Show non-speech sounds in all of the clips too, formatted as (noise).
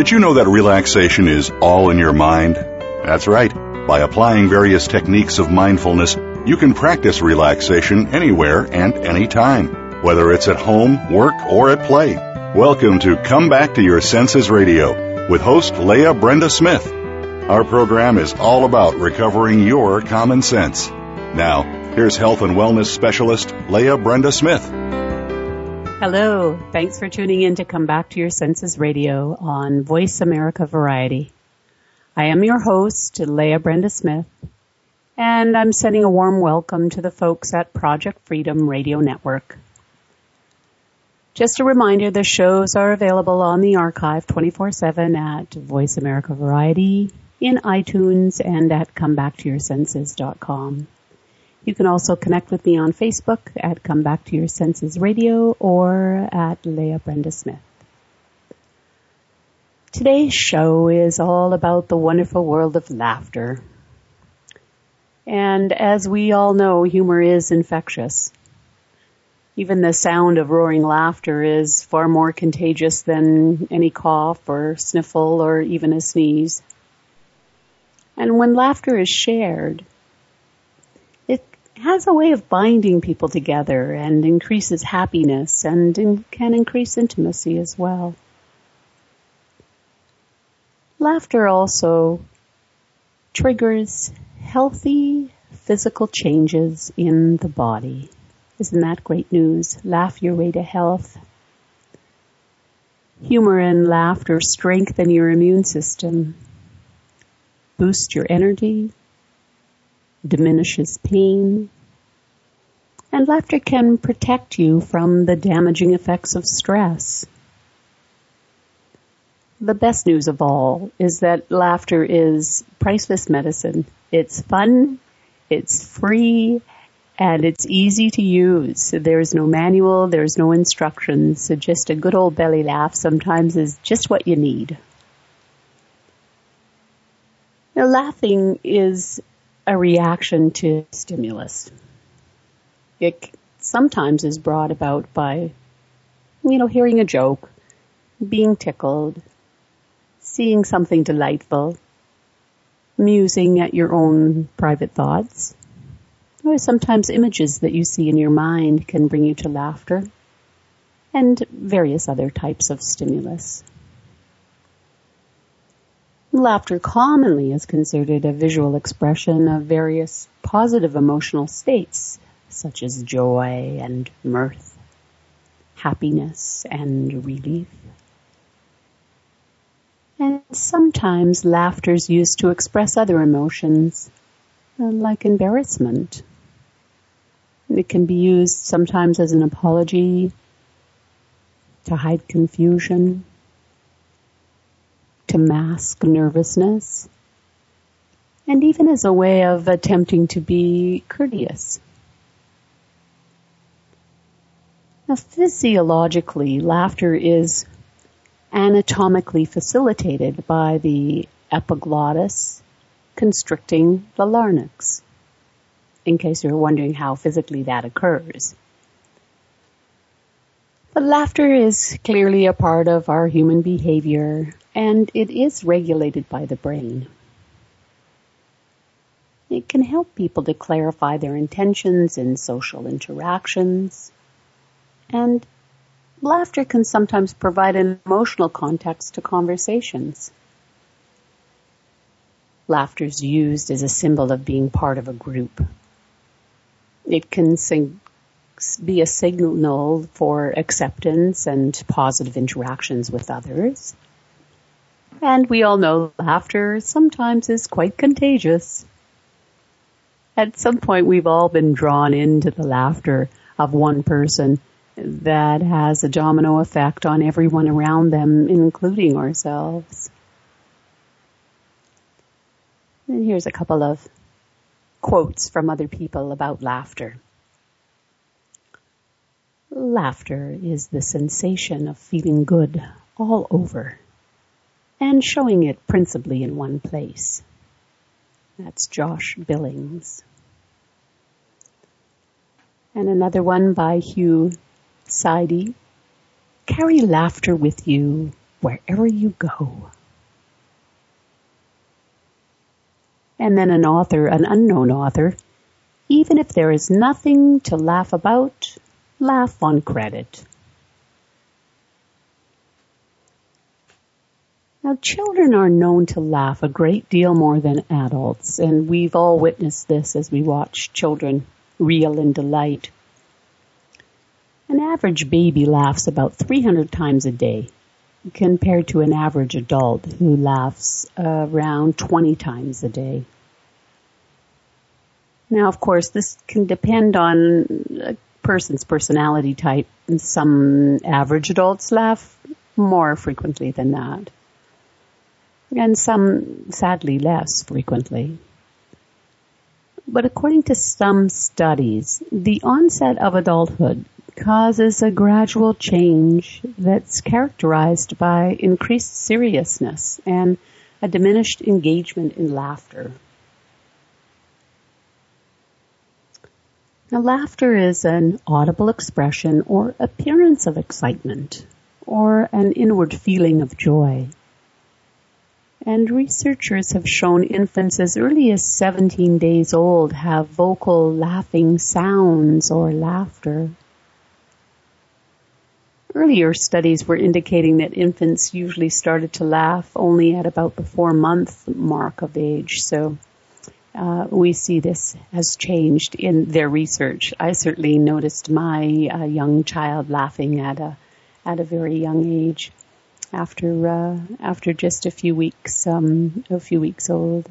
Did you know that relaxation is all in your mind? That's right. By applying various techniques of mindfulness, you can practice relaxation anywhere and anytime, whether it's at home, work, or at play. Welcome to Come Back to Your Senses Radio with host Leah Brenda Smith. Our program is all about recovering your common sense. Now, here's health and wellness specialist Leah Brenda Smith. Hello. Thanks for tuning in to Come Back to Your Senses Radio on Voice America Variety. I am your host, Leah Brenda Smith, and I'm sending a warm welcome to the folks at Project Freedom Radio Network. Just a reminder, the shows are available on the archive 24-7 at Voice America Variety, in iTunes, and at comebacktoyoursenses.com. You can also connect with me on Facebook at Come Back to Your Senses Radio or at Leah Brenda Smith. Today's show is all about the wonderful world of laughter. And as we all know, humor is infectious. Even the sound of roaring laughter is far more contagious than any cough or sniffle or even a sneeze. And when laughter is shared, has a way of binding people together and increases happiness and in, can increase intimacy as well. Laughter also triggers healthy physical changes in the body. Isn't that great news? Laugh your way to health. Humor and laughter strengthen your immune system, boost your energy, diminishes pain, and laughter can protect you from the damaging effects of stress. The best news of all is that laughter is priceless medicine. It's fun, it's free, and it's easy to use. There's no manual, there's no instructions, so just a good old belly laugh sometimes is just what you need. Now laughing is a reaction to stimulus. It sometimes is brought about by, you know, hearing a joke, being tickled, seeing something delightful, musing at your own private thoughts, or sometimes images that you see in your mind can bring you to laughter and various other types of stimulus. Laughter commonly is considered a visual expression of various positive emotional states such as joy and mirth, happiness and relief. And sometimes laughter is used to express other emotions, uh, like embarrassment it can be used sometimes as an apology to hide confusion, to mask nervousness, and even as a way of attempting to be courteous. Now physiologically, laughter is anatomically facilitated by the epiglottis constricting the larynx in case you're wondering how physically that occurs. But laughter is clearly a part of our human behavior and it is regulated by the brain. It can help people to clarify their intentions in social interactions and laughter can sometimes provide an emotional context to conversations. Laughter is used as a symbol of being part of a group. It can sing, be a signal for acceptance and positive interactions with others. And we all know laughter sometimes is quite contagious. At some point we've all been drawn into the laughter of one person that has a domino effect on everyone around them, including ourselves. And here's a couple of quotes from other people about laughter. Laughter is the sensation of feeling good all over and showing it principally in one place. That's Josh Billings. And another one by Hugh Sidey. Carry laughter with you wherever you go. And then an author, an unknown author, even if there is nothing to laugh about, laugh on credit. Now children are known to laugh a great deal more than adults, and we've all witnessed this as we watch children reel in delight. An average baby laughs about 300 times a day, compared to an average adult who laughs around 20 times a day. Now, of course, this can depend on a person's personality type. Some average adults laugh more frequently than that. And some, sadly, less frequently. But according to some studies, the onset of adulthood causes a gradual change that's characterized by increased seriousness and a diminished engagement in laughter. Now, laughter is an audible expression or appearance of excitement or an inward feeling of joy. And researchers have shown infants as early as 17 days old have vocal laughing sounds or laughter. Earlier studies were indicating that infants usually started to laugh only at about the four month mark of age. So uh, we see this has changed in their research. I certainly noticed my uh, young child laughing at a at a very young age, after uh, after just a few weeks um, a few weeks old.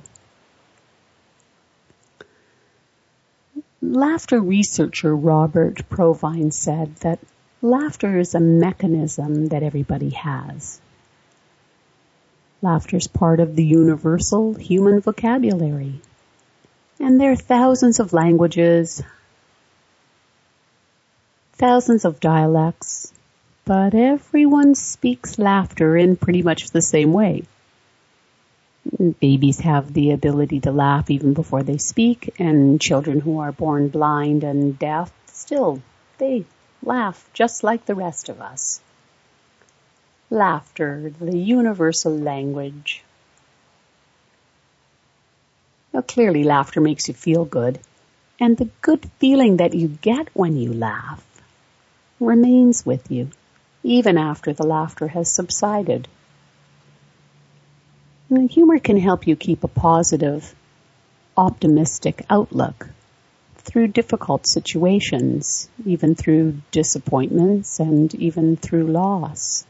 Laughter researcher Robert Provine said that laughter is a mechanism that everybody has. Laughter is part of the universal human vocabulary. And there are thousands of languages, thousands of dialects, but everyone speaks laughter in pretty much the same way. Babies have the ability to laugh even before they speak, and children who are born blind and deaf still, they laugh just like the rest of us. Laughter, the universal language. Clearly laughter makes you feel good. And the good feeling that you get when you laugh remains with you, even after the laughter has subsided. And humor can help you keep a positive, optimistic outlook through difficult situations, even through disappointments and even through loss.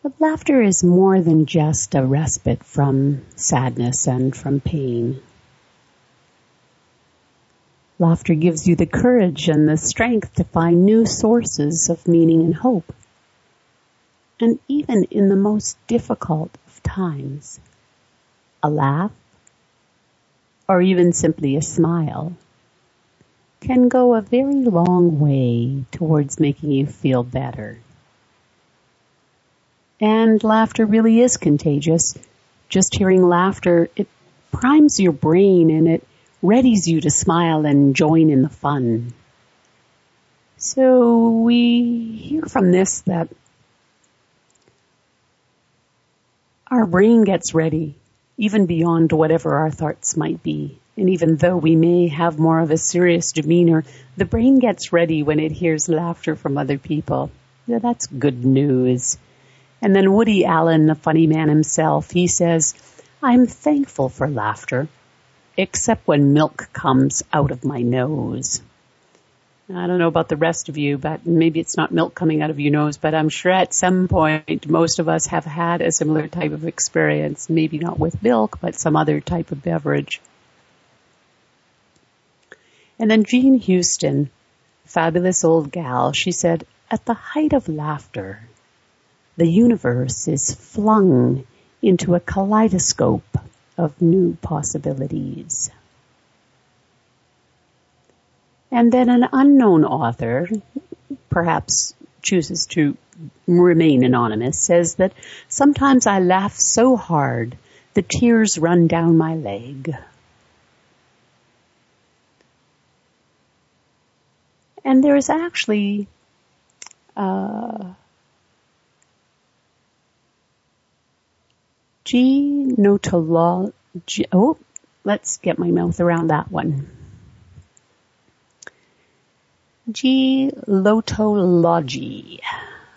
But laughter is more than just a respite from sadness and from pain. Laughter gives you the courage and the strength to find new sources of meaning and hope. And even in the most difficult of times, a laugh, or even simply a smile, can go a very long way towards making you feel better. And laughter really is contagious. Just hearing laughter, it primes your brain and it readies you to smile and join in the fun. So we hear from this that our brain gets ready even beyond whatever our thoughts might be. And even though we may have more of a serious demeanor, the brain gets ready when it hears laughter from other people. Yeah, that's good news. And then Woody Allen, the funny man himself, he says, I'm thankful for laughter, except when milk comes out of my nose. I don't know about the rest of you, but maybe it's not milk coming out of your nose, but I'm sure at some point most of us have had a similar type of experience, maybe not with milk, but some other type of beverage. And then Jean Houston, fabulous old gal, she said, at the height of laughter, the universe is flung into a kaleidoscope of new possibilities. And then an unknown author, perhaps chooses to remain anonymous, says that sometimes I laugh so hard the tears run down my leg. And there is actually Uh, genotology. Oh, let's get my mouth around that one. Gelotology,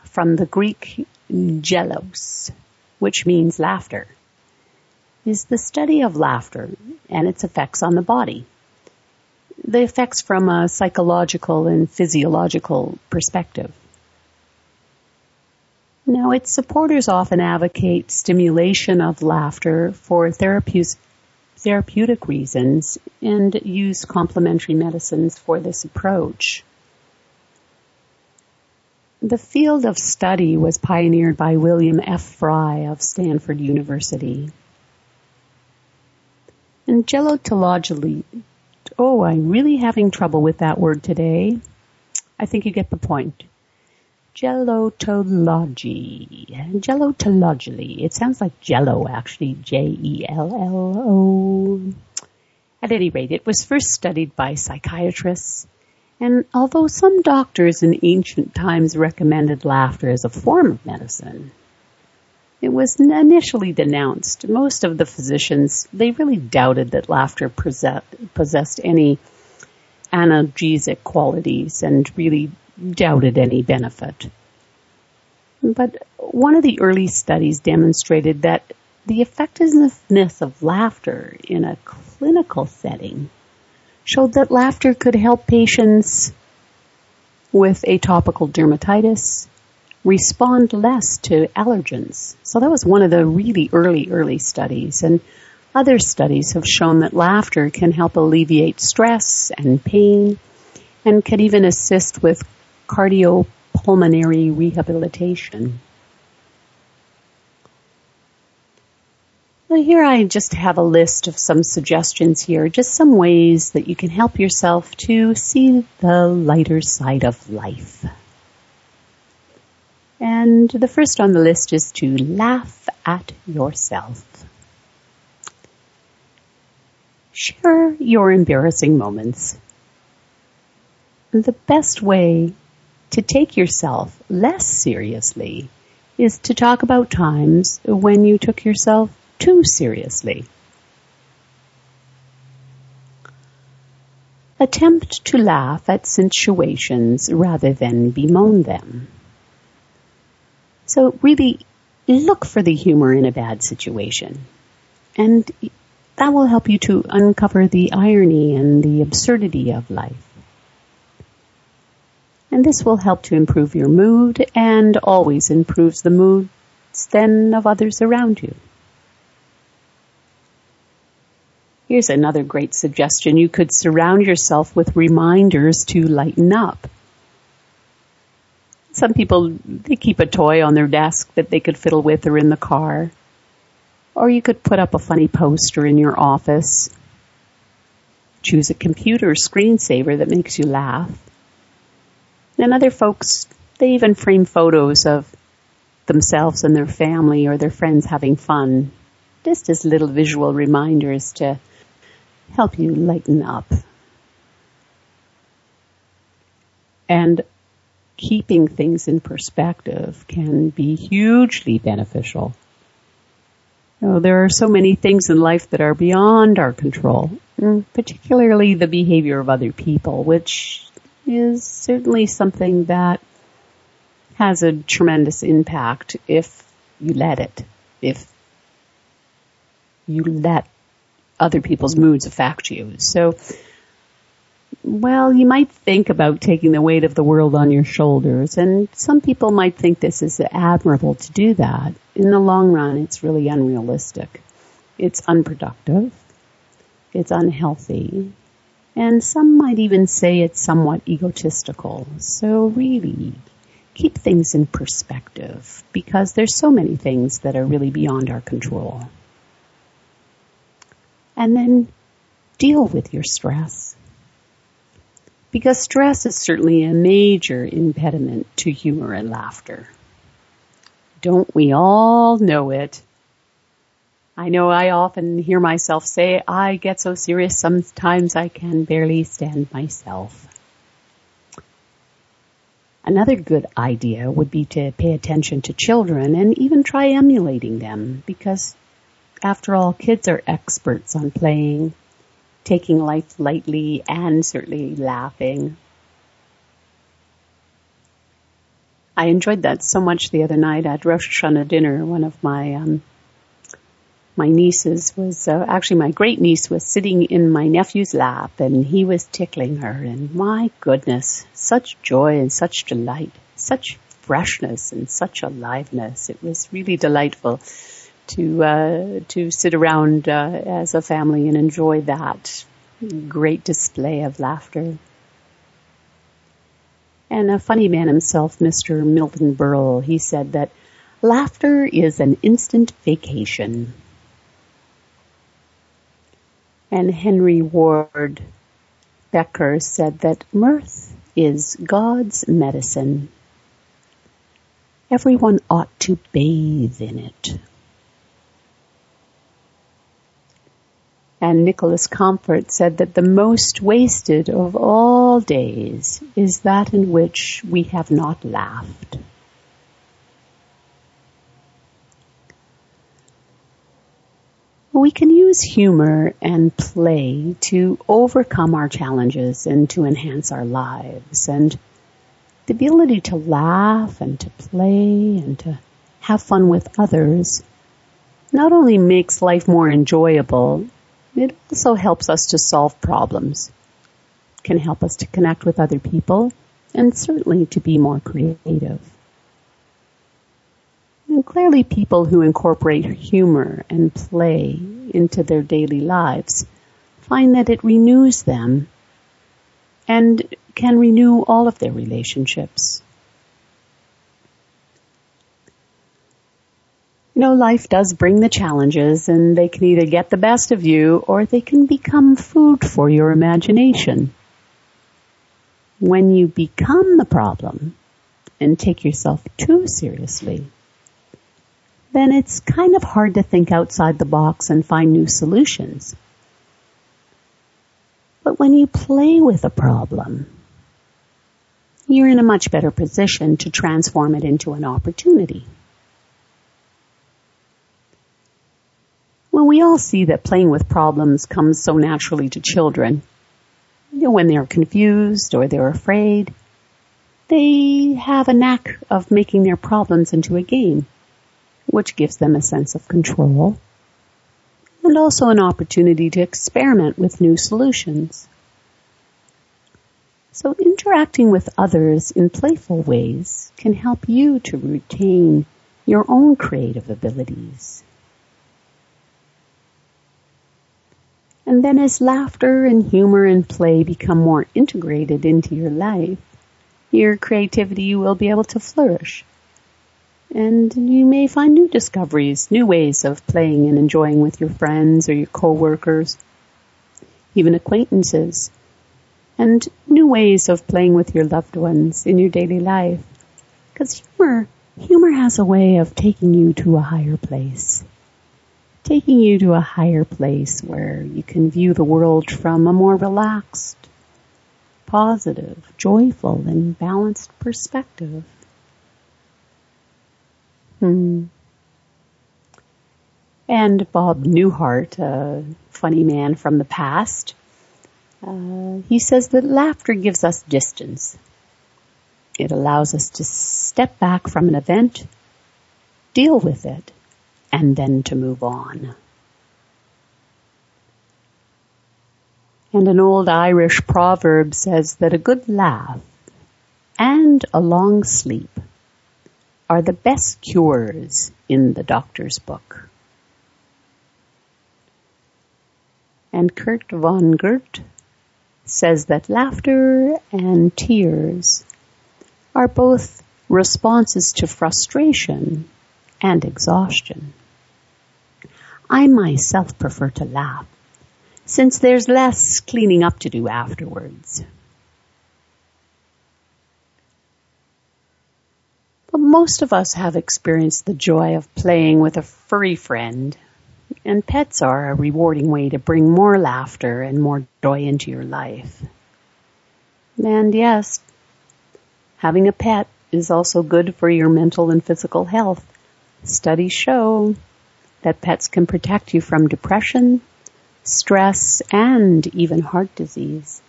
from the Greek gelos, which means laughter, is the study of laughter and its effects on the body. The effects from a psychological and physiological perspective. Now, its supporters often advocate stimulation of laughter for therapeutic reasons and use complementary medicines for this approach. The field of study was pioneered by William F. Fry of Stanford University. And gelotology, oh, I'm really having trouble with that word today. I think you get the point. Gelotology. Gelotology. It sounds like jello actually. J-E-L-L-O. At any rate, it was first studied by psychiatrists and although some doctors in ancient times recommended laughter as a form of medicine, it was initially denounced. Most of the physicians, they really doubted that laughter possessed any analgesic qualities and really doubted any benefit. But one of the early studies demonstrated that the effectiveness of laughter in a clinical setting showed that laughter could help patients with atopical dermatitis respond less to allergens. So that was one of the really early, early studies. And other studies have shown that laughter can help alleviate stress and pain and can even assist with cardiopulmonary rehabilitation. Well, here I just have a list of some suggestions here, just some ways that you can help yourself to see the lighter side of life. And the first on the list is to laugh at yourself. Share your embarrassing moments. The best way to take yourself less seriously is to talk about times when you took yourself too seriously. Attempt to laugh at situations rather than bemoan them. So really look for the humor in a bad situation. And that will help you to uncover the irony and the absurdity of life. And this will help to improve your mood and always improves the moods then of others around you. Here's another great suggestion. You could surround yourself with reminders to lighten up. Some people, they keep a toy on their desk that they could fiddle with or in the car. Or you could put up a funny poster in your office. Choose a computer screensaver that makes you laugh. And other folks, they even frame photos of themselves and their family or their friends having fun. Just as little visual reminders to help you lighten up. And keeping things in perspective can be hugely beneficial. You know, there are so many things in life that are beyond our control, particularly the behavior of other people, which is certainly something that has a tremendous impact if you let it, if you let other people's moods affect you. So, well, you might think about taking the weight of the world on your shoulders, and some people might think this is admirable to do that. In the long run, it's really unrealistic. It's unproductive. It's unhealthy. And some might even say it's somewhat egotistical. So really, keep things in perspective because there's so many things that are really beyond our control and then deal with your stress. Because stress is certainly a major impediment to humor and laughter. Don't we all know it? I know I often hear myself say, I get so serious sometimes I can barely stand myself. Another good idea would be to pay attention to children and even try emulating them because after all, kids are experts on playing, taking life lightly and certainly laughing. I enjoyed that so much the other night at Rosh Hashanah dinner. One of my um, my nieces was uh, actually my great niece was sitting in my nephew's lap and he was tickling her and my goodness, such joy and such delight, such freshness and such aliveness. It was really delightful to uh, to sit around uh, as a family and enjoy that great display of laughter. And a funny man himself, Mr. Milton Berle, he said that laughter is an instant vacation. And Henry Ward Beecher said that mirth is God's medicine. Everyone ought to bathe in it. And Nicholas Chamfort said that the most wasted of all days is that in which we have not laughed. We can use humor and play to overcome our challenges and to enhance our lives. And the ability to laugh and to play and to have fun with others not only makes life more enjoyable, it also helps us to solve problems, can help us to connect with other people, and certainly to be more creative. And clearly people who incorporate humor and play into their daily lives find that it renews them and can renew all of their relationships. You know, life does bring the challenges and they can either get the best of you or they can become food for your imagination. When you become the problem and take yourself too seriously, then it's kind of hard to think outside the box and find new solutions. But when you play with a problem, you're in a much better position to transform it into an opportunity. Well, we all see that playing with problems comes so naturally to children. You know, when they're confused or they're afraid, they have a knack of making their problems into a game, which gives them a sense of control and also an opportunity to experiment with new solutions. So interacting with others in playful ways can help you to retain your own creative abilities. And then as laughter and humor and play become more integrated into your life, your creativity will be able to flourish. And you may find new discoveries, new ways of playing and enjoying with your friends or your coworkers, even acquaintances, and new ways of playing with your loved ones in your daily life. Because humor, humor has a way of taking you to a higher place taking you to a higher place where you can view the world from a more relaxed, positive, joyful, and balanced perspective. Hmm. And Bob Newhart, a funny man from the past, uh, he says that laughter gives us distance. It allows us to step back from an event, deal with it, and then to move on. And an old Irish proverb says that a good laugh and a long sleep are the best cures in the doctor's book. And Kurt von Vonnegut says that laughter and tears are both responses to frustration and exhaustion. I myself prefer to laugh, since there's less cleaning up to do afterwards. But most of us have experienced the joy of playing with a furry friend, and pets are a rewarding way to bring more laughter and more joy into your life. And yes, Having a pet is also good for your mental and physical health. Studies show that pets can protect you from depression, stress, and even heart disease.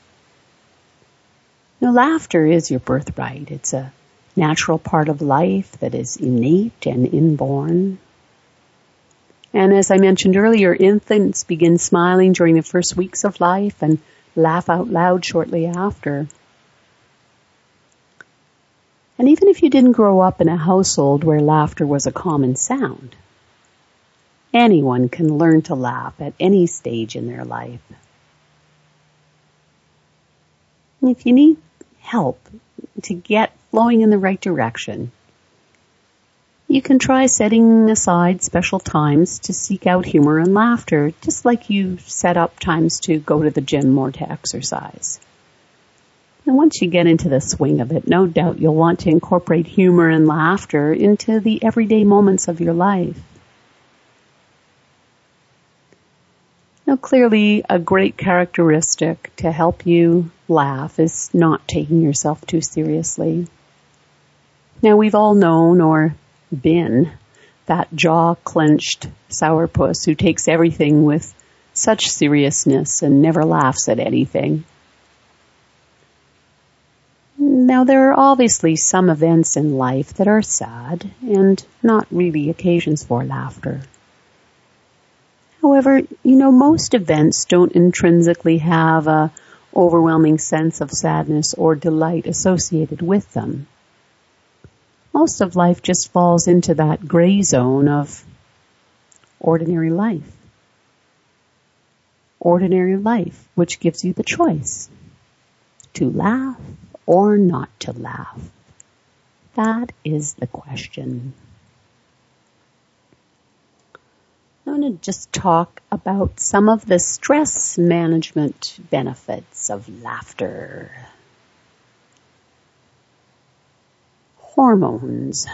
Now, laughter is your birthright. It's a natural part of life that is innate and inborn. And as I mentioned earlier, infants begin smiling during the first weeks of life and laugh out loud shortly after. And even if you didn't grow up in a household where laughter was a common sound, anyone can learn to laugh at any stage in their life. And if you need help to get flowing in the right direction, you can try setting aside special times to seek out humor and laughter, just like you set up times to go to the gym or to exercise. And once you get into the swing of it, no doubt you'll want to incorporate humor and laughter into the everyday moments of your life. Now clearly a great characteristic to help you laugh is not taking yourself too seriously. Now we've all known or been that jaw clenched sourpuss who takes everything with such seriousness and never laughs at anything. Now there are obviously some events in life that are sad and not really occasions for laughter. However, you know, most events don't intrinsically have a overwhelming sense of sadness or delight associated with them most of life just falls into that gray zone of ordinary life. Ordinary life, which gives you the choice to laugh or not to laugh. That is the question. I'm going to just talk about some of the stress management benefits of laughter. Hormones.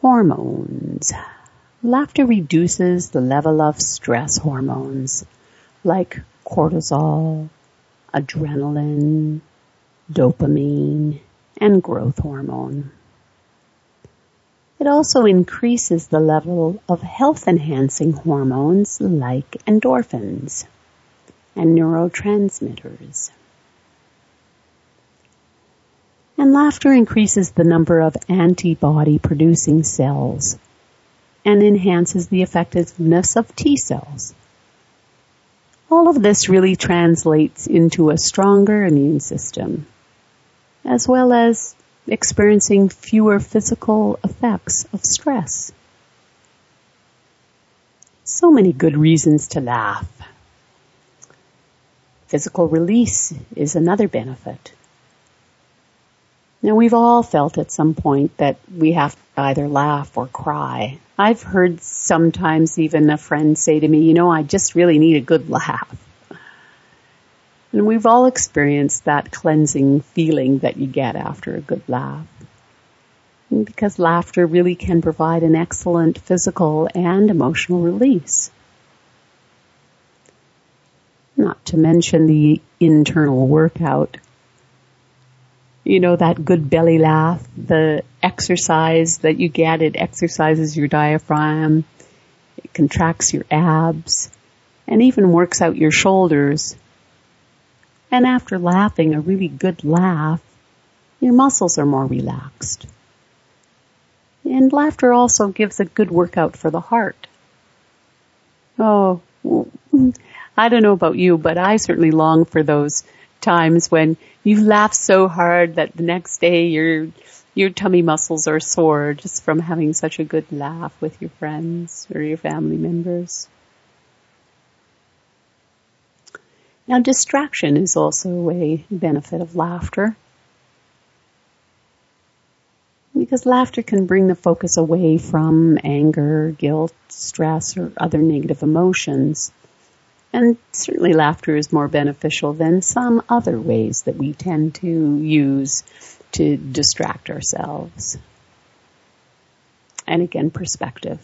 Hormones. Laughter reduces the level of stress hormones like cortisol, adrenaline, dopamine, and growth hormone. It also increases the level of health enhancing hormones like endorphins and neurotransmitters. And laughter increases the number of antibody producing cells and enhances the effectiveness of T cells. All of this really translates into a stronger immune system, as well as experiencing fewer physical effects of stress. So many good reasons to laugh. Physical release is another benefit. Now we've all felt at some point that we have to either laugh or cry. I've heard sometimes even a friend say to me, you know, I just really need a good laugh. And we've all experienced that cleansing feeling that you get after a good laugh. Because laughter really can provide an excellent physical and emotional release. Not to mention the internal workout you know, that good belly laugh, the exercise that you get, it exercises your diaphragm, it contracts your abs, and even works out your shoulders. And after laughing a really good laugh, your muscles are more relaxed. And laughter also gives a good workout for the heart. Oh, I don't know about you, but I certainly long for those times when you laugh so hard that the next day your your tummy muscles are sore just from having such a good laugh with your friends or your family members. Now distraction is also a benefit of laughter. Because laughter can bring the focus away from anger, guilt, stress, or other negative emotions. And certainly laughter is more beneficial than some other ways that we tend to use to distract ourselves. And again, perspective.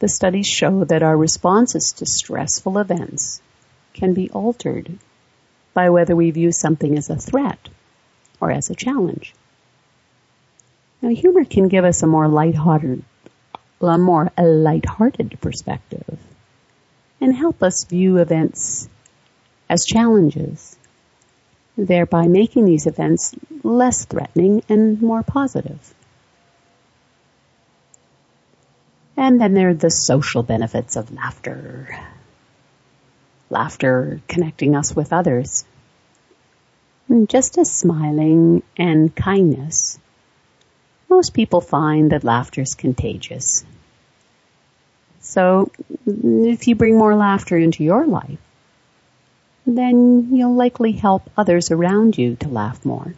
The studies show that our responses to stressful events can be altered by whether we view something as a threat or as a challenge. Now humor can give us a more lighthearted, a more lighthearted perspective and help us view events as challenges, thereby making these events less threatening and more positive. And then there are the social benefits of laughter. Laughter connecting us with others. And just as smiling and kindness, most people find that laughter is contagious. So if you bring more laughter into your life, then you'll likely help others around you to laugh more.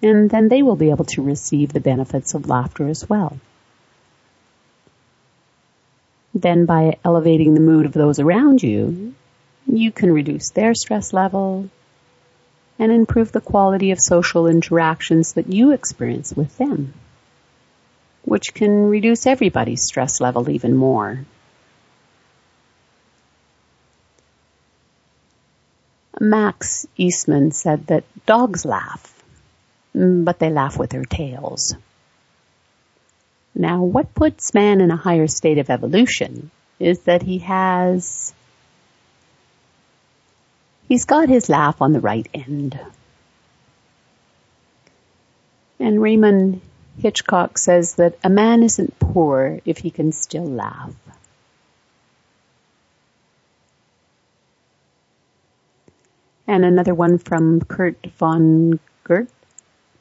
And then they will be able to receive the benefits of laughter as well. Then by elevating the mood of those around you, you can reduce their stress level and improve the quality of social interactions that you experience with them, which can reduce everybody's stress level even more. Max Eastman said that dogs laugh, but they laugh with their tails. Now, what puts man in a higher state of evolution is that he has, he's got his laugh on the right end. And Raymond Hitchcock says that a man isn't poor if he can still laugh. And another one from Kurt Vonnegut.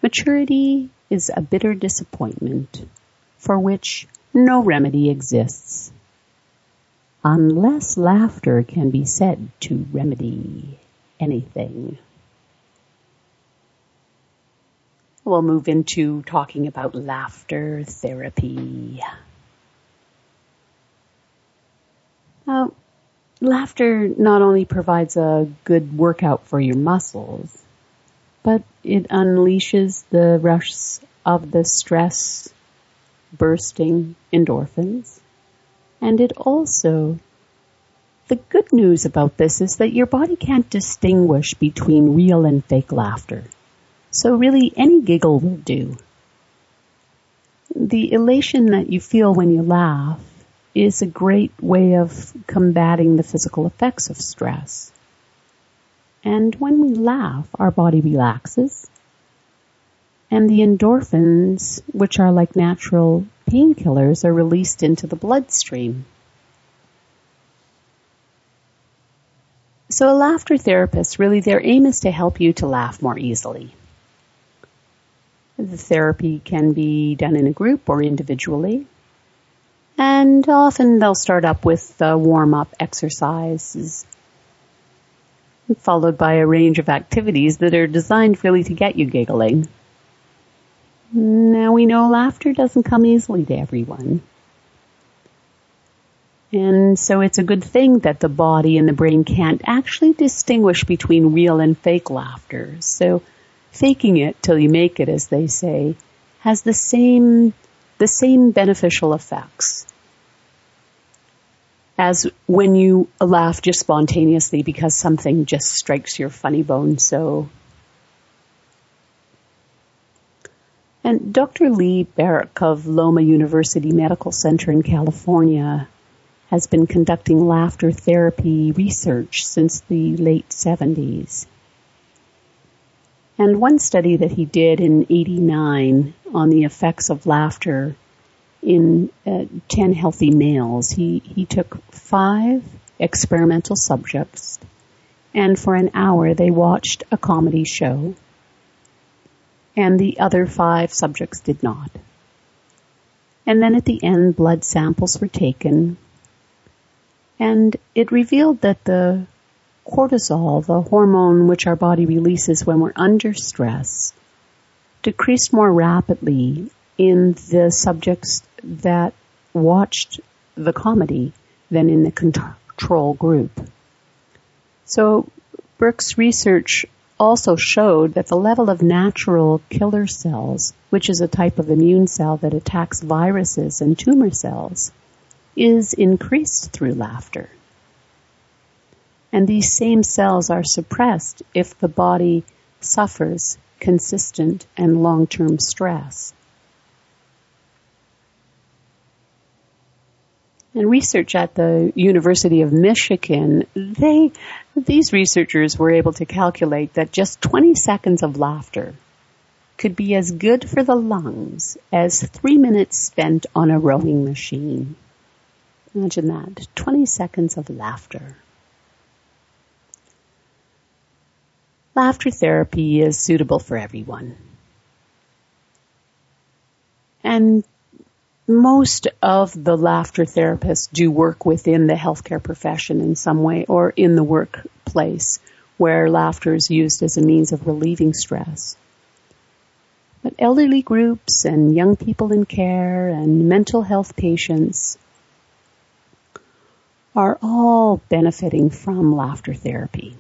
Maturity is a bitter disappointment for which no remedy exists, unless laughter can be said to remedy anything. We'll move into talking about laughter therapy. Now, laughter not only provides a good workout for your muscles, but it unleashes the rush of the stress bursting endorphins. And it also, the good news about this is that your body can't distinguish between real and fake laughter. So really any giggle will do. The elation that you feel when you laugh is a great way of combating the physical effects of stress. And when we laugh, our body relaxes and the endorphins, which are like natural painkillers, are released into the bloodstream. So a laughter therapist, really their aim is to help you to laugh more easily. The therapy can be done in a group or individually. And often they'll start up with warm-up exercises followed by a range of activities that are designed really to get you giggling. Now we know laughter doesn't come easily to everyone. And so it's a good thing that the body and the brain can't actually distinguish between real and fake laughter. So faking it till you make it, as they say, has the same, the same beneficial effects as when you laugh just spontaneously because something just strikes your funny bone so And Dr. Lee Barrick of Loma University Medical Center in California has been conducting laughter therapy research since the late 70s. And one study that he did in 89 on the effects of laughter in uh, 10 healthy males, he, he took five experimental subjects and for an hour they watched a comedy show and the other five subjects did not. And then at the end, blood samples were taken, and it revealed that the cortisol, the hormone which our body releases when we're under stress, decreased more rapidly in the subjects that watched the comedy than in the control group. So Berk's research also showed that the level of natural killer cells, which is a type of immune cell that attacks viruses and tumor cells, is increased through laughter. And these same cells are suppressed if the body suffers consistent and long-term stress. And research at the University of Michigan, they, these researchers were able to calculate that just 20 seconds of laughter could be as good for the lungs as three minutes spent on a rowing machine. Imagine that. 20 seconds of laughter. Laughter therapy is suitable for everyone. And most of the laughter therapists do work within the healthcare profession in some way or in the workplace where laughter is used as a means of relieving stress. But elderly groups and young people in care and mental health patients are all benefiting from laughter therapy.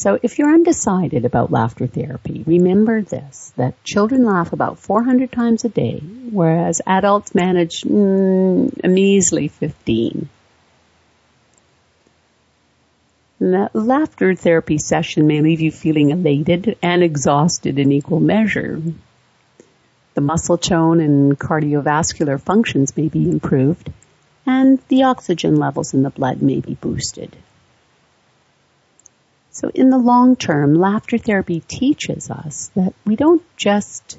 So if you're undecided about laughter therapy, remember this, that children laugh about 400 times a day, whereas adults manage mm, a measly 15. That laughter therapy session may leave you feeling elated and exhausted in equal measure. The muscle tone and cardiovascular functions may be improved, and the oxygen levels in the blood may be boosted. So in the long term, laughter therapy teaches us that we don't just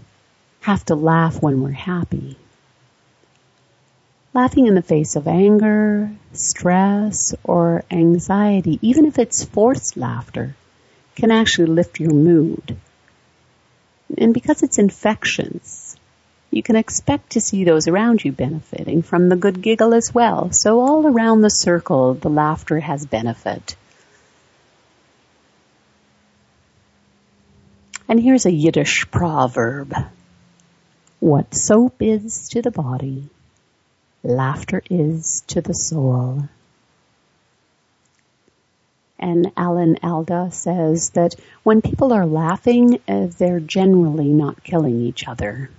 have to laugh when we're happy. Laughing in the face of anger, stress, or anxiety, even if it's forced laughter, can actually lift your mood. And because it's infectious, you can expect to see those around you benefiting from the good giggle as well. So all around the circle, the laughter has benefit. And here's a Yiddish proverb. What soap is to the body, Laughter is to the soul. And Alan Alda says that when people are laughing, uh, they're generally not killing each other.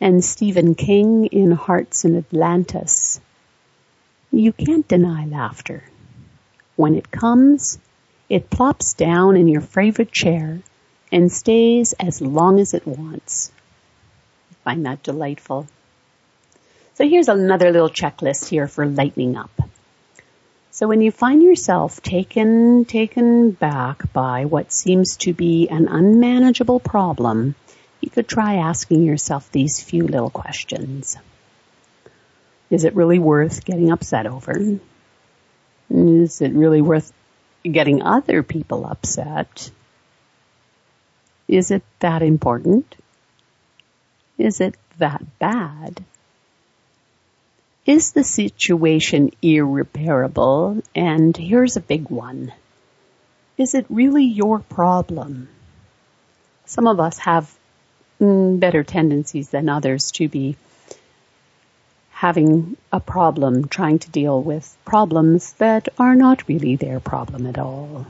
And Stephen King in Hearts in Atlantis. You can't deny laughter. When it comes, it plops down in your favorite chair and stays as long as it wants I find that delightful. So here's another little checklist here for lightening up. So when you find yourself taken, taken back by what seems to be an unmanageable problem, you could try asking yourself these few little questions. Is it really worth getting upset over? Is it really worth getting other people upset? Is it that important? Is it that bad? Is the situation irreparable? And here's a big one. Is it really your problem? Some of us have mm, better tendencies than others to be having a problem, trying to deal with problems that are not really their problem at all.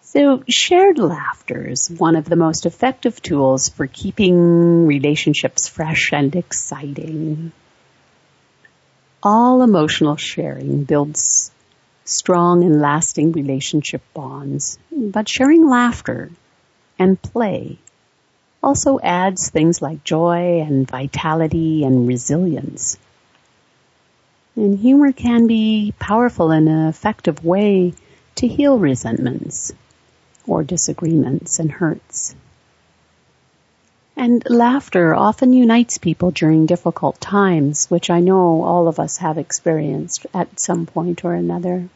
So shared laughter is one of the most effective tools for keeping relationships fresh and exciting. All emotional sharing builds strong and lasting relationship bonds, but sharing laughter and play also adds things like joy and vitality and resilience. And humor can be powerful in an effective way to heal resentments or disagreements and hurts. And laughter often unites people during difficult times, which I know all of us have experienced at some point or another.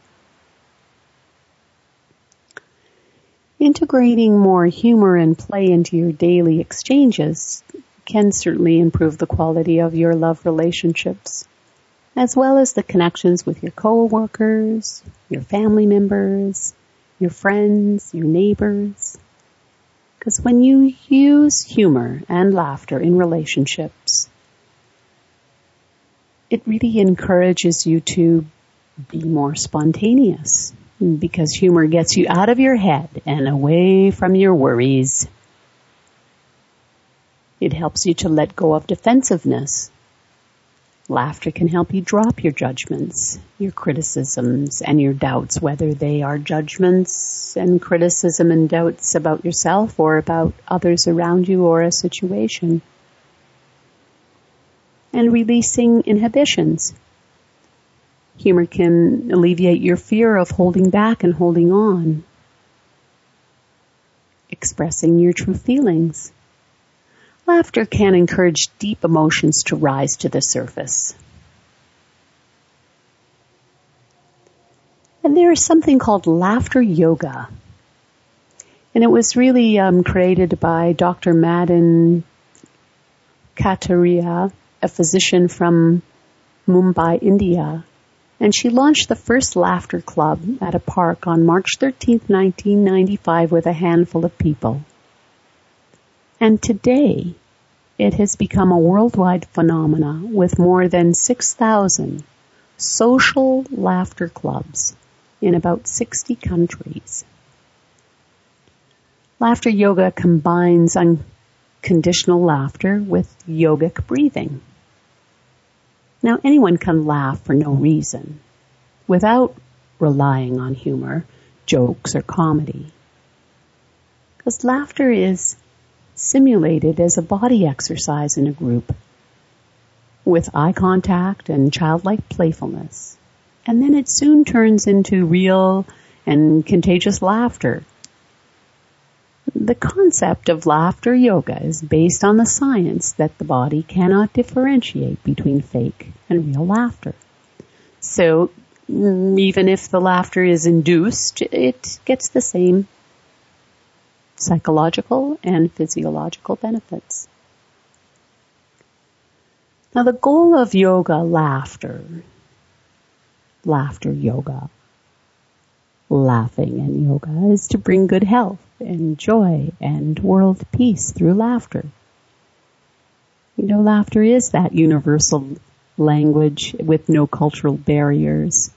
Integrating more humor and play into your daily exchanges can certainly improve the quality of your love relationships, as well as the connections with your coworkers, your family members, your friends, your neighbors. Because when you use humor and laughter in relationships, it really encourages you to be more spontaneous because humor gets you out of your head and away from your worries. It helps you to let go of defensiveness Laughter can help you drop your judgments, your criticisms, and your doubts, whether they are judgments and criticism and doubts about yourself or about others around you or a situation. and releasing inhibitions. Humor can alleviate your fear of holding back and holding on. Expressing your true feelings. Laughter can encourage deep emotions to rise to the surface. And there is something called laughter yoga. And it was really um, created by Dr. Madan Kataria, a physician from Mumbai, India. And she launched the first laughter club at a park on March 13, 1995 with a handful of people. And today, it has become a worldwide phenomenon with more than 6,000 social laughter clubs in about 60 countries. Laughter yoga combines unconditional laughter with yogic breathing. Now anyone can laugh for no reason without relying on humor, jokes, or comedy. Because laughter is simulated as a body exercise in a group with eye contact and childlike playfulness. And then it soon turns into real and contagious laughter. The concept of laughter yoga is based on the science that the body cannot differentiate between fake and real laughter. So mm, even if the laughter is induced, it gets the same psychological and physiological benefits. Now the goal of yoga laughter, laughter yoga, laughing and yoga is to bring good health and joy and world peace through laughter. You know, laughter is that universal language with no cultural barriers.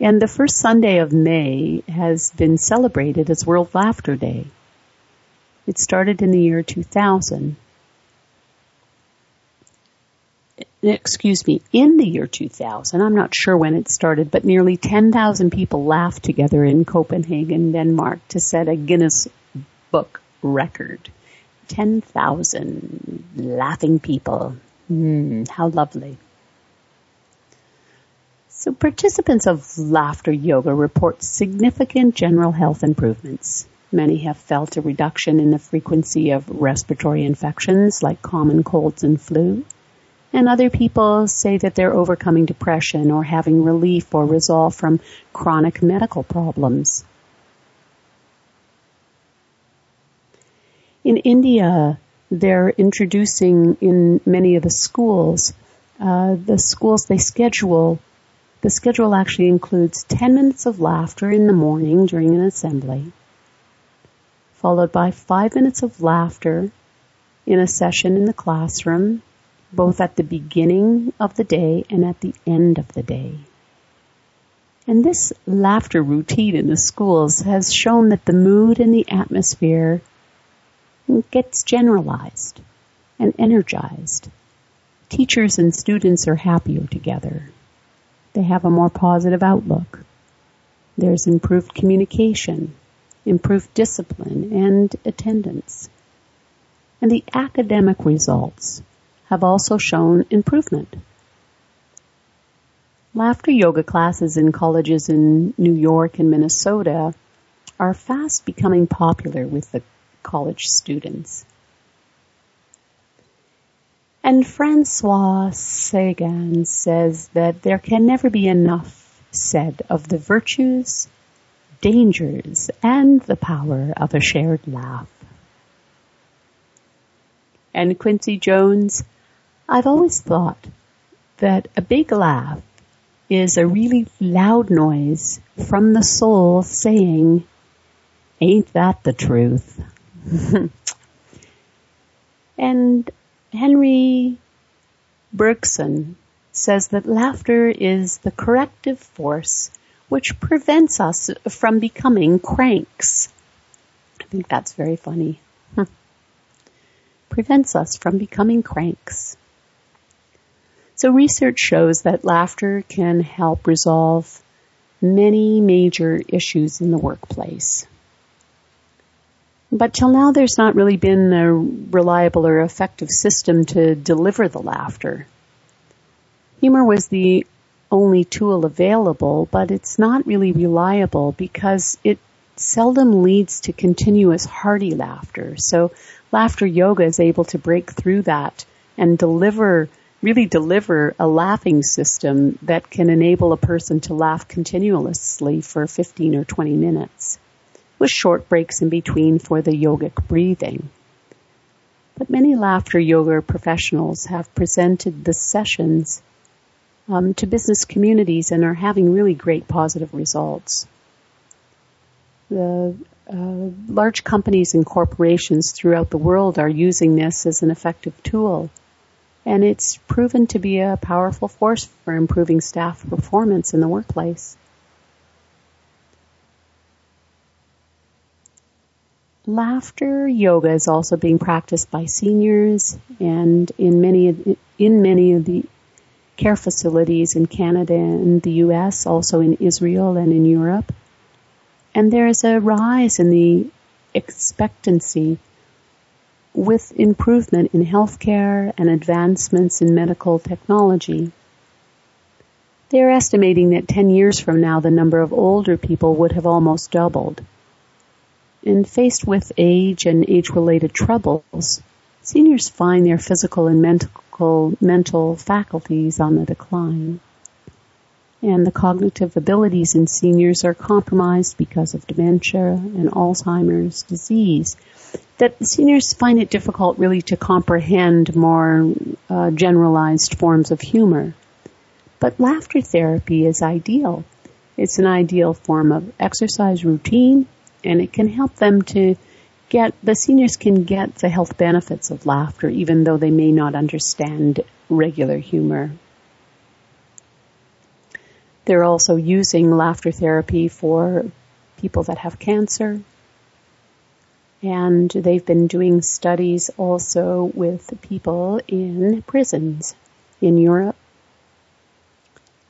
And the first Sunday of May has been celebrated as World Laughter Day. It started in the year 2000. Excuse me, in the year 2000, I'm not sure when it started, but nearly 10,000 people laughed together in Copenhagen, Denmark to set a Guinness Book record. 10,000 laughing people. Mm, how lovely. So participants of laughter yoga report significant general health improvements. Many have felt a reduction in the frequency of respiratory infections like common colds and flu. And other people say that they're overcoming depression or having relief or resolve from chronic medical problems. In India, they're introducing in many of the schools, uh, the schools they schedule, the schedule actually includes 10 minutes of laughter in the morning during an assembly, followed by five minutes of laughter in a session in the classroom, both at the beginning of the day and at the end of the day. And this laughter routine in the schools has shown that the mood and the atmosphere gets generalized and energized. Teachers and students are happier together. They have a more positive outlook. There's improved communication improved discipline and attendance. And the academic results have also shown improvement. Laughter yoga classes in colleges in New York and Minnesota are fast becoming popular with the college students. And Francois Sagan says that there can never be enough said of the virtues dangers and the power of a shared laugh. And Quincy Jones, I've always thought that a big laugh is a really loud noise from the soul saying, ain't that the truth? (laughs) and Henry Bergson says that laughter is the corrective force which prevents us from becoming cranks. I think that's very funny. (laughs) Prevents us from becoming cranks. So research shows that laughter can help resolve many major issues in the workplace. But till now there's not really been a reliable or effective system to deliver the laughter Humor was the only tool available, but it's not really reliable because it seldom leads to continuous hearty laughter. So laughter yoga is able to break through that and deliver, really deliver a laughing system that can enable a person to laugh continuously for 15 or 20 minutes with short breaks in between for the yogic breathing. But many laughter yoga professionals have presented the sessions um, to business communities and are having really great positive results. The uh, large companies and corporations throughout the world are using this as an effective tool, and it's proven to be a powerful force for improving staff performance in the workplace. Laughter yoga is also being practiced by seniors and in many of, in many of the care facilities in Canada and the US, also in Israel and in Europe. And there is a rise in the expectancy with improvement in healthcare and advancements in medical technology. They are estimating that 10 years from now the number of older people would have almost doubled. And faced with age and age-related troubles, seniors find their physical and mental, mental faculties on the decline. And the cognitive abilities in seniors are compromised because of dementia and Alzheimer's disease. That seniors find it difficult really to comprehend more uh, generalized forms of humor. But laughter therapy is ideal. It's an ideal form of exercise routine and it can help them to get, the seniors can get the health benefits of laughter even though they may not understand regular humor. They're also using laughter therapy for people that have cancer. And they've been doing studies also with people in prisons in Europe.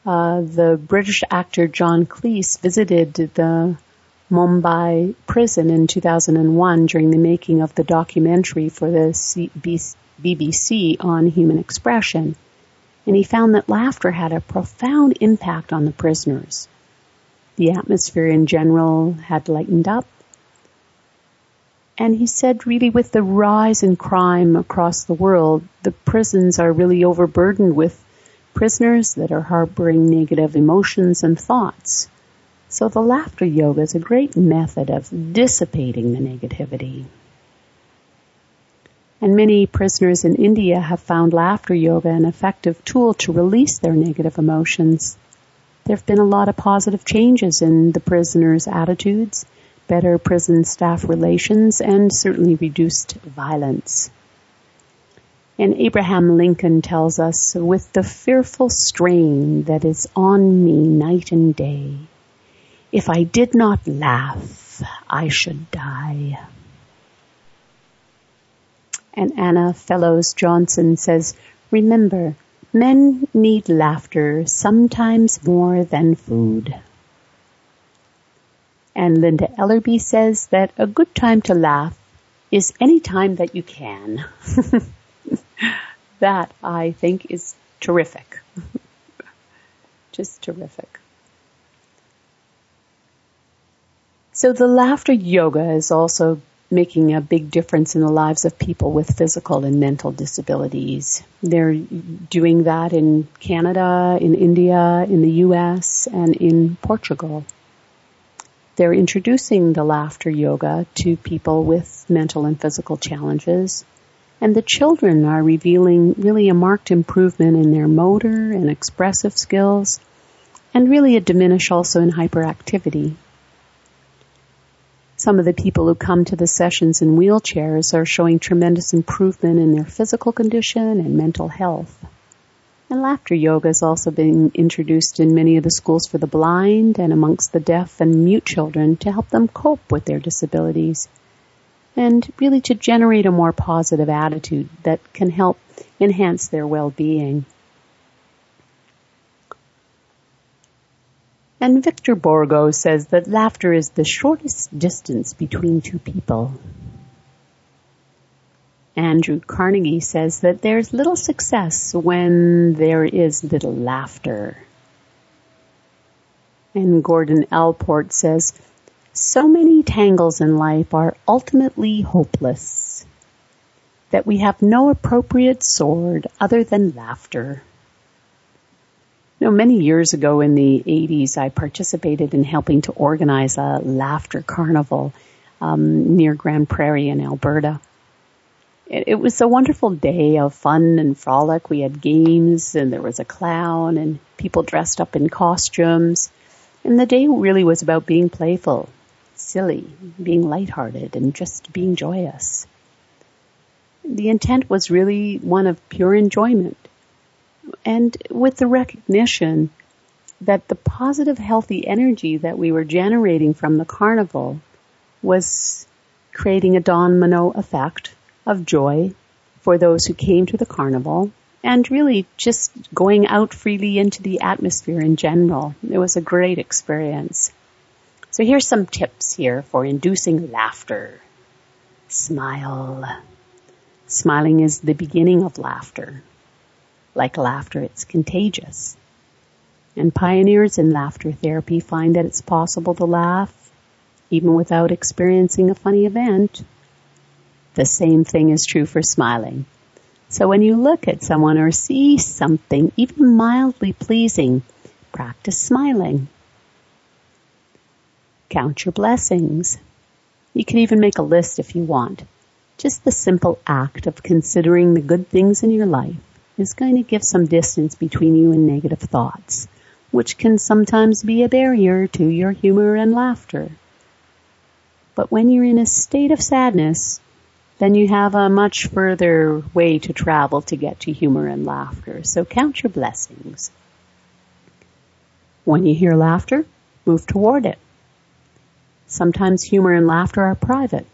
Uh, the British actor John Cleese visited the Mumbai prison in 2001 during the making of the documentary for the BBC on human expression. And he found that laughter had a profound impact on the prisoners. The atmosphere in general had lightened up. And he said really with the rise in crime across the world, the prisons are really overburdened with prisoners that are harboring negative emotions and thoughts. So the laughter yoga is a great method of dissipating the negativity. And many prisoners in India have found laughter yoga an effective tool to release their negative emotions. There have been a lot of positive changes in the prisoners' attitudes, better prison staff relations, and certainly reduced violence. And Abraham Lincoln tells us, with the fearful strain that is on me night and day, if I did not laugh, I should die. And Anna Fellows Johnston says, remember, men need laughter sometimes more than food. And Linda Ellerbee says that a good time to laugh is any time that you can. (laughs) that I think is terrific. (laughs) Just terrific. So the laughter yoga is also making a big difference in the lives of people with physical and mental disabilities. They're doing that in Canada, in India, in the US, and in Portugal. They're introducing the laughter yoga to people with mental and physical challenges. And the children are revealing really a marked improvement in their motor and expressive skills, and really a diminish also in hyperactivity. Some of the people who come to the sessions in wheelchairs are showing tremendous improvement in their physical condition and mental health. And laughter yoga is also being introduced in many of the schools for the blind and amongst the deaf and mute children to help them cope with their disabilities and really to generate a more positive attitude that can help enhance their well-being. And Victor Borge says that laughter is the shortest distance between two people. Andrew Carnegie says that there's little success when there is little laughter. And Gordon Allport says, so many tangles in life are ultimately hopeless that we have no appropriate sword other than laughter. You know, many years ago in the 80s, I participated in helping to organize a laughter carnival um, near Grande Prairie in Alberta. It, it was a wonderful day of fun and frolic. We had games and there was a clown and people dressed up in costumes. And the day really was about being playful, silly, being lighthearted, and just being joyous. The intent was really one of pure enjoyment. And with the recognition that the positive, healthy energy that we were generating from the carnival was creating a domino effect of joy for those who came to the carnival and really just going out freely into the atmosphere in general. It was a great experience. So here's some tips here for inducing laughter. Smile. Smiling is the beginning of laughter. Like laughter, it's contagious. And pioneers in laughter therapy find that it's possible to laugh even without experiencing a funny event. The same thing is true for smiling. So when you look at someone or see something even mildly pleasing, practice smiling. Count your blessings. You can even make a list if you want. Just the simple act of considering the good things in your life is going to give some distance between you and negative thoughts, which can sometimes be a barrier to your humor and laughter. But when you're in a state of sadness, then you have a much further way to travel to get to humor and laughter. So count your blessings. When you hear laughter, move toward it. Sometimes humor and laughter are private,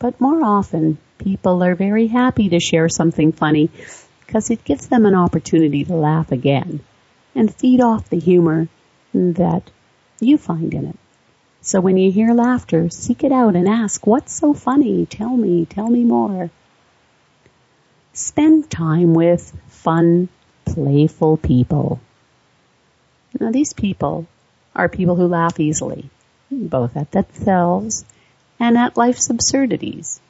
but more often people are very happy to share something funny because it gives them an opportunity to laugh again and feed off the humor that you find in it. So when you hear laughter, seek it out and ask, what's so funny? Tell me, tell me more. Spend time with fun, playful people. Now these people are people who laugh easily, both at themselves and at life's absurdities.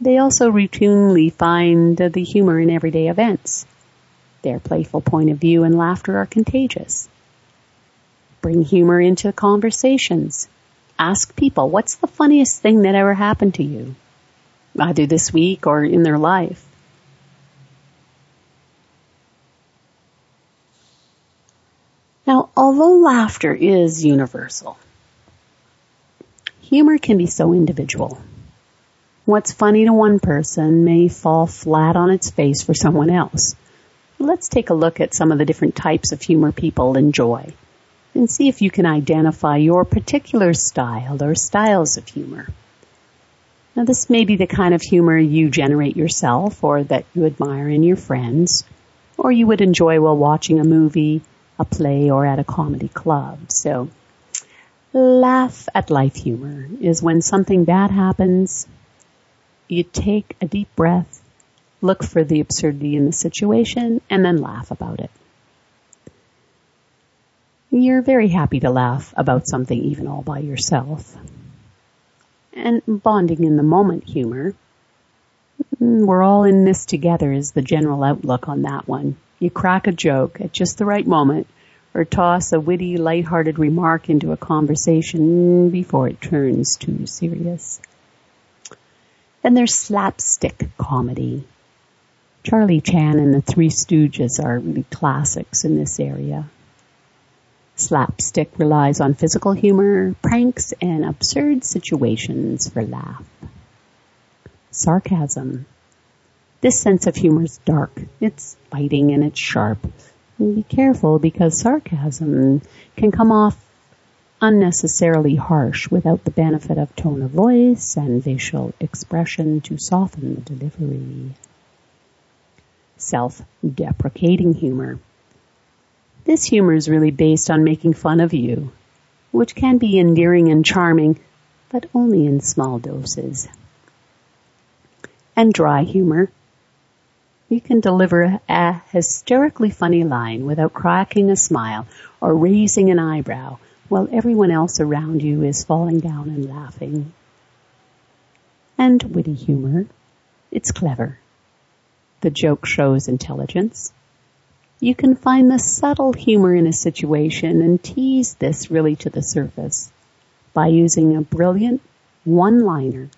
They also routinely find the humor in everyday events. Their playful point of view and laughter are contagious. Bring humor into conversations. Ask people, what's the funniest thing that ever happened to you? Either this week or in their life. Now, although laughter is universal, humor can be so individual. What's funny to one person may fall flat on its face for someone else. Let's take a look at some of the different types of humor people enjoy and see if you can identify your particular style or styles of humor. Now this may be the kind of humor you generate yourself or that you admire in your friends or you would enjoy while watching a movie, a play, or at a comedy club. So laugh at life humor is when something bad happens, you take a deep breath, look for the absurdity in the situation, and then laugh about it you're very happy to laugh about something even all by yourself. And bonding in the moment humor, we're all in this together is the general outlook on that one. You crack a joke at just the right moment or toss a witty, light-hearted remark into a conversation before it turns too serious. Then there's slapstick comedy. Charlie Chan and the Three Stooges are really classics in this area. Slapstick relies on physical humor, pranks, and absurd situations for laugh. Sarcasm. This sense of humor is dark. It's biting and it's sharp. And be careful because sarcasm can come off unnecessarily harsh without the benefit of tone of voice and facial expression to soften the delivery. Self-deprecating humor. This humor is really based on making fun of you, which can be endearing and charming, but only in small doses. and dry humor. You can deliver a hysterically funny line without cracking a smile or raising an eyebrow while everyone else around you is falling down and laughing. And witty humor. It's clever. The joke shows intelligence. You can find the subtle humor in a situation and tease this really to the surface by using a brilliant one-liner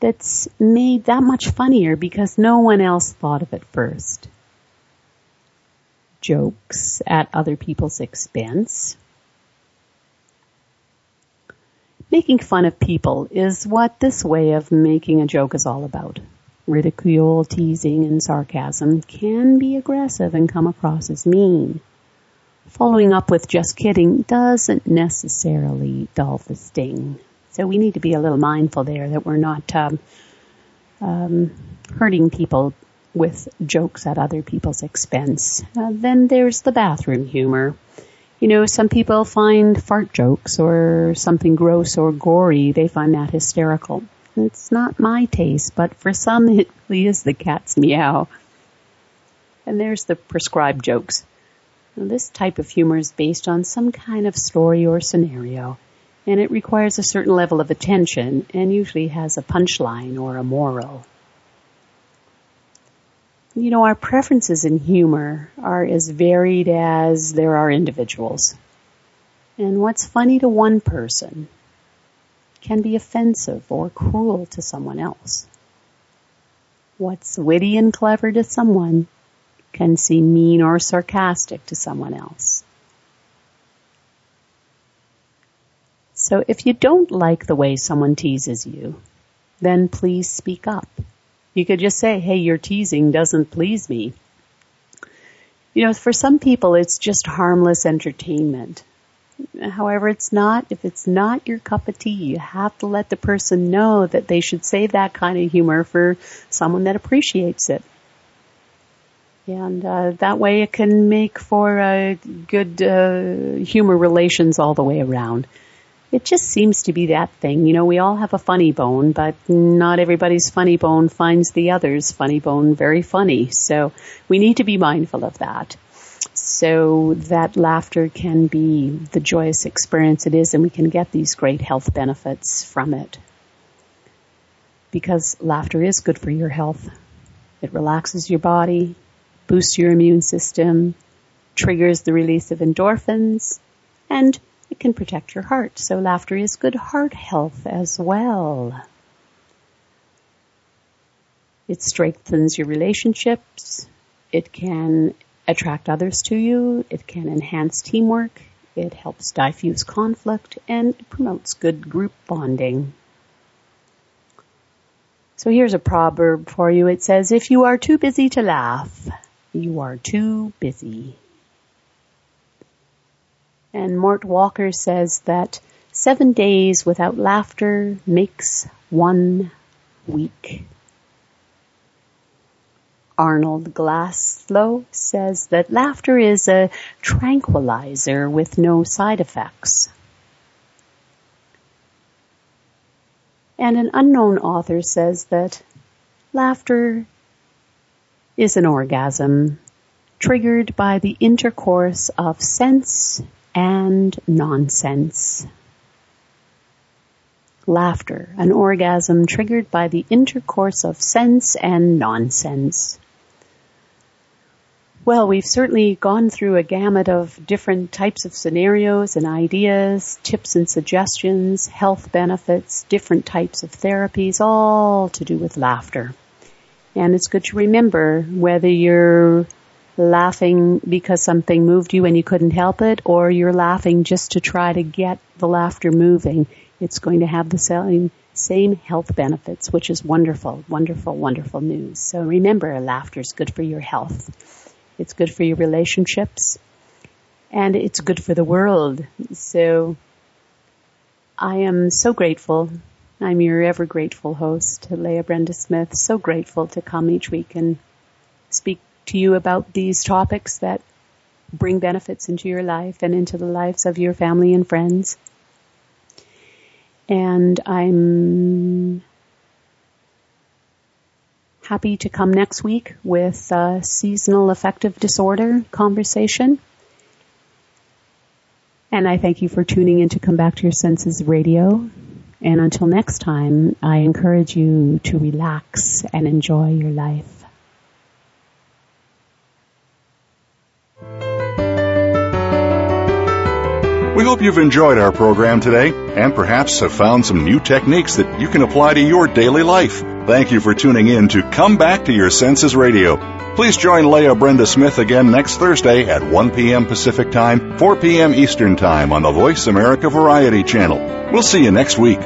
that's made that much funnier because no one else thought of it first. Jokes at other people's expense. Making fun of people is what this way of making a joke is all about. Ridicule, teasing, and sarcasm can be aggressive and come across as mean. Following up with just kidding doesn't necessarily dull the sting. So we need to be a little mindful there that we're not um, um, hurting people with jokes at other people's expense. Uh, then there's the bathroom humor. You know, some people find fart jokes or something gross or gory, they find that hysterical. It's not my taste, but for some (laughs) it really is the cat's meow. And there's the prescribed jokes. Now, this type of humor is based on some kind of story or scenario and it requires a certain level of attention and usually has a punchline or a moral. You know, our preferences in humor are as varied as there are individuals. And what's funny to one person can be offensive or cruel to someone else. What's witty and clever to someone can seem mean or sarcastic to someone else. So if you don't like the way someone teases you, then please speak up. You could just say, hey, your teasing doesn't please me. You know, for some people it's just harmless entertainment. However, it's not, if it's not your cup of tea, you have to let the person know that they should save that kind of humor for someone that appreciates it. And uh, that way it can make for uh, good uh, humor relations all the way around it just seems to be that thing. You know, we all have a funny bone, but not everybody's funny bone finds the other's funny bone very funny. So we need to be mindful of that. So that laughter can be the joyous experience it is and we can get these great health benefits from it. Because laughter is good for your health. It relaxes your body, boosts your immune system, triggers the release of endorphins, and it can protect your heart. So laughter is good heart health as well. It strengthens your relationships. It can attract others to you. It can enhance teamwork. It helps diffuse conflict and promotes good group bonding. So here's a proverb for you. It says, if you are too busy to laugh, you are too busy. And Mort Walker says that seven days without laughter makes one week. Arnold Glasow says that laughter is a tranquilizer with no side effects. And an unknown author says that laughter is an orgasm triggered by the intercourse of sense and nonsense. Laughter, an orgasm triggered by the intercourse of sense and nonsense. Well, we've certainly gone through a gamut of different types of scenarios and ideas, tips and suggestions, health benefits, different types of therapies, all to do with laughter. And it's good to remember whether you're laughing because something moved you and you couldn't help it, or you're laughing just to try to get the laughter moving, it's going to have the same, same health benefits, which is wonderful, wonderful, wonderful news. So remember, laughter is good for your health. It's good for your relationships and it's good for the world. So I am so grateful. I'm your ever grateful host, Leah Brenda Smith. So grateful to come each week and speak to you about these topics that bring benefits into your life and into the lives of your family and friends. And I'm happy to come next week with a seasonal affective disorder conversation. And I thank you for tuning in to Come Back to Your Senses Radio. And until next time, I encourage you to relax and enjoy your life. We hope you've enjoyed our program today and perhaps have found some new techniques that you can apply to your daily life. Thank you for tuning in to Come Back to Your Senses Radio. Please join Leah Brenda Smith again next Thursday at 1 p.m. Pacific Time, 4 p.m. Eastern Time on the Voice America Variety Channel. We'll see you next week.